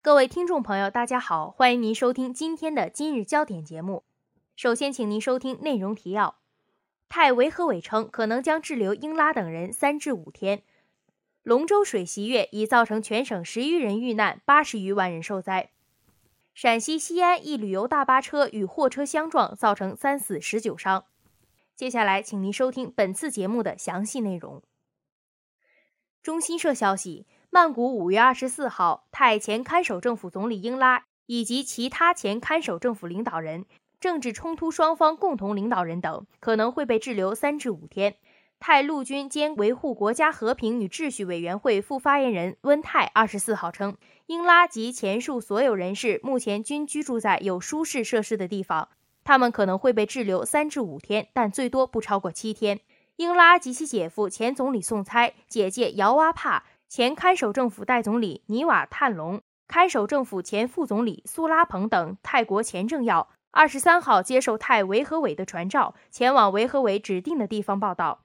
各位听众朋友，大家好，欢迎您收听今天的今日焦点节目。首先，请您收听内容提要：泰维和委称可能将滞留英拉等人三至五天。龙舟水袭月已造成全省十余人遇难，八十余万人受灾。陕西西安一旅游大巴车与货车相撞，造成三死十九伤。接下来，请您收听本次节目的详细内容。中新社消息。曼谷五月二十四号，泰前看守政府总理英拉以及其他前看守政府领导人、政治冲突双方共同领导人等可能会被滞留三至五天。泰陆军兼维护国家和平与秩序委员会副发言人温泰二十四号称，英拉及前述所有人士目前均居住在有舒适设施的地方，他们可能会被滞留三至五天，但最多不超过七天。英拉及其姐夫前总理宋猜、姐姐姚阿帕。前看守政府代总理尼瓦探龙、看守政府前副总理苏拉蓬等泰国前政要，二十三号接受泰维和委的传召，前往维和委指定的地方报道。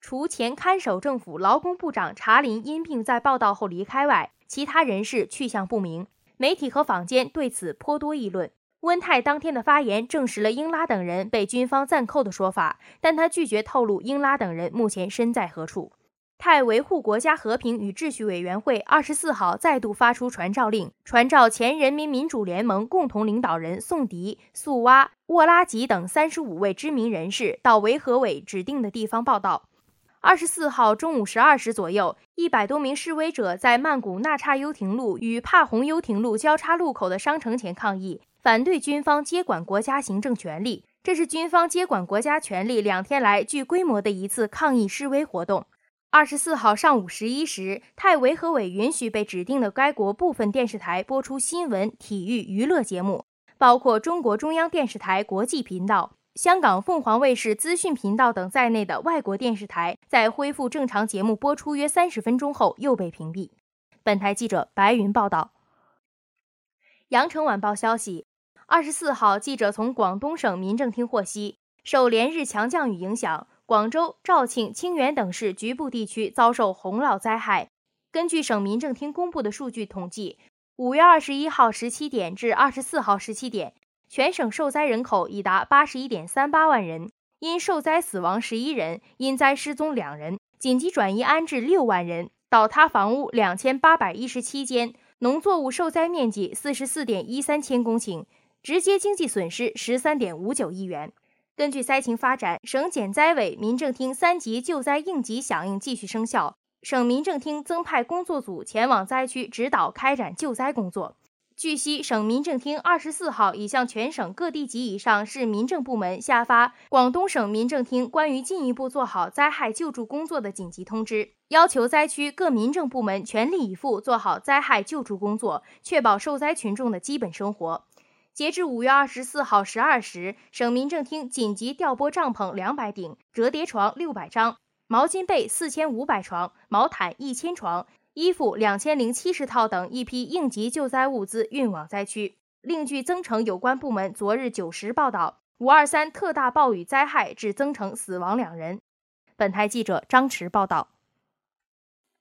除前看守政府劳工部长查林因病在报道后离开外，其他人士去向不明。媒体和坊间对此颇多议论。温泰当天的发言证实了英拉等人被军方暂扣的说法，但他拒绝透露英拉等人目前身在何处。泰维护国家和平与秩序委员会二十四号再度发出传召令，传召前人民民主联盟共同领导人宋迪、素哇、沃拉吉等三十五位知名人士到维和委指定的地方报道。二十四号中午十二时左右，一百多名示威者在曼谷纳差优亭路与帕洪优亭路交叉路口的商城前抗议，反对军方接管国家行政权力。这是军方接管国家权力两天来具规模的一次抗议示威活动。二十四号上午十一时，泰维和委允许被指定的该国部分电视台播出新闻、体育、娱乐节目，包括中国中央电视台国际频道、香港凤凰卫视资讯频道等在内的外国电视台，在恢复正常节目播出约三十分钟后又被屏蔽。本台记者白云报道。羊城晚报消息，二十四号，记者从广东省民政厅获悉，受连日强降雨影响。广州、肇庆、清远等市局部地区遭受洪涝灾害。根据省民政厅公布的数据统计，五月二十一号十七点至二十四号十七点，全省受灾人口已达八十一点三八万人，因受灾死亡十一人，因灾失踪两人，紧急转移安置六万人，倒塌房屋两千八百一十七间，农作物受灾面积四十四点一三千公顷，直接经济损失十三点五九亿元。根据灾情发展，省减灾委、民政厅三级救灾应急响应继续生效。省民政厅增派工作组前往灾区指导开展救灾工作。据悉，省民政厅二十四号已向全省各地级以上市民政部门下发广东省民政厅关于进一步做好灾害救助工作的紧急通知，要求灾区各民政部门全力以赴做好灾害救助工作，确保受灾群众的基本生活。截至五月二十四号十二时，省民政厅紧急调拨帐篷两百顶、折叠床六百张、毛巾被四千五百床、毛毯一千床、衣服两千零七十套等一批应急救灾物资运往灾区。另据增城有关部门昨日九时报道，五二三特大暴雨灾害致增城死亡两人。本台记者张驰报道。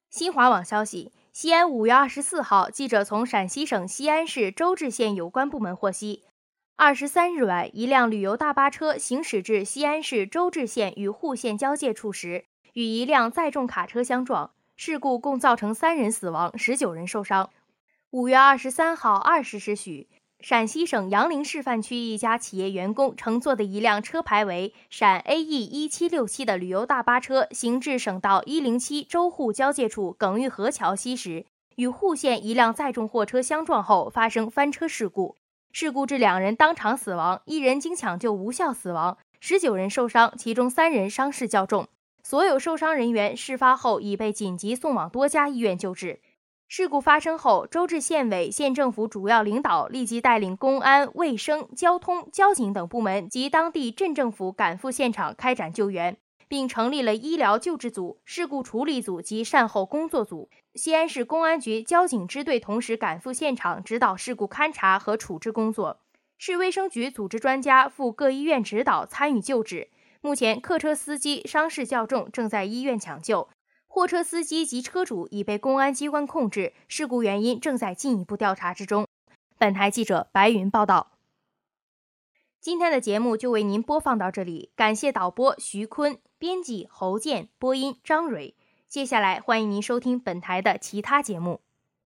新华网消息。西安五月二十四号，记者从陕西省西安市周至县有关部门获悉，二十三日晚，一辆旅游大巴车行驶至西安市周至县与户县交界处时，与一辆载重卡车相撞，事故共造成三人死亡，十九人受伤。五月二十三号二十时许。陕西省杨凌示范区一家企业员工乘坐的一辆车牌为陕 AE 一七六七的旅游大巴车，行至省道一零七周沪交界处耿玉河桥西时，与沪县一辆载重货车相撞后发生翻车事故。事故致两人当场死亡，一人经抢救无效死亡，十九人受伤，其中三人伤势较重。所有受伤人员事发后已被紧急送往多家医院救治。事故发生后，周至县委、县政府主要领导立即带领公安、卫生、交通、交警等部门及当地镇政府赶赴现场开展救援，并成立了医疗救治组、事故处理组及善后工作组。西安市公安局交警支队同时赶赴现场指导事故勘查和处置工作，市卫生局组织专家赴各医院指导参与救治。目前，客车司机伤势较重，正在医院抢救。货车司机及车主已被公安机关控制，事故原因正在进一步调查之中。本台记者白云报道。今天的节目就为您播放到这里，感谢导播徐坤，编辑侯健，播音张蕊。接下来欢迎您收听本台的其他节目。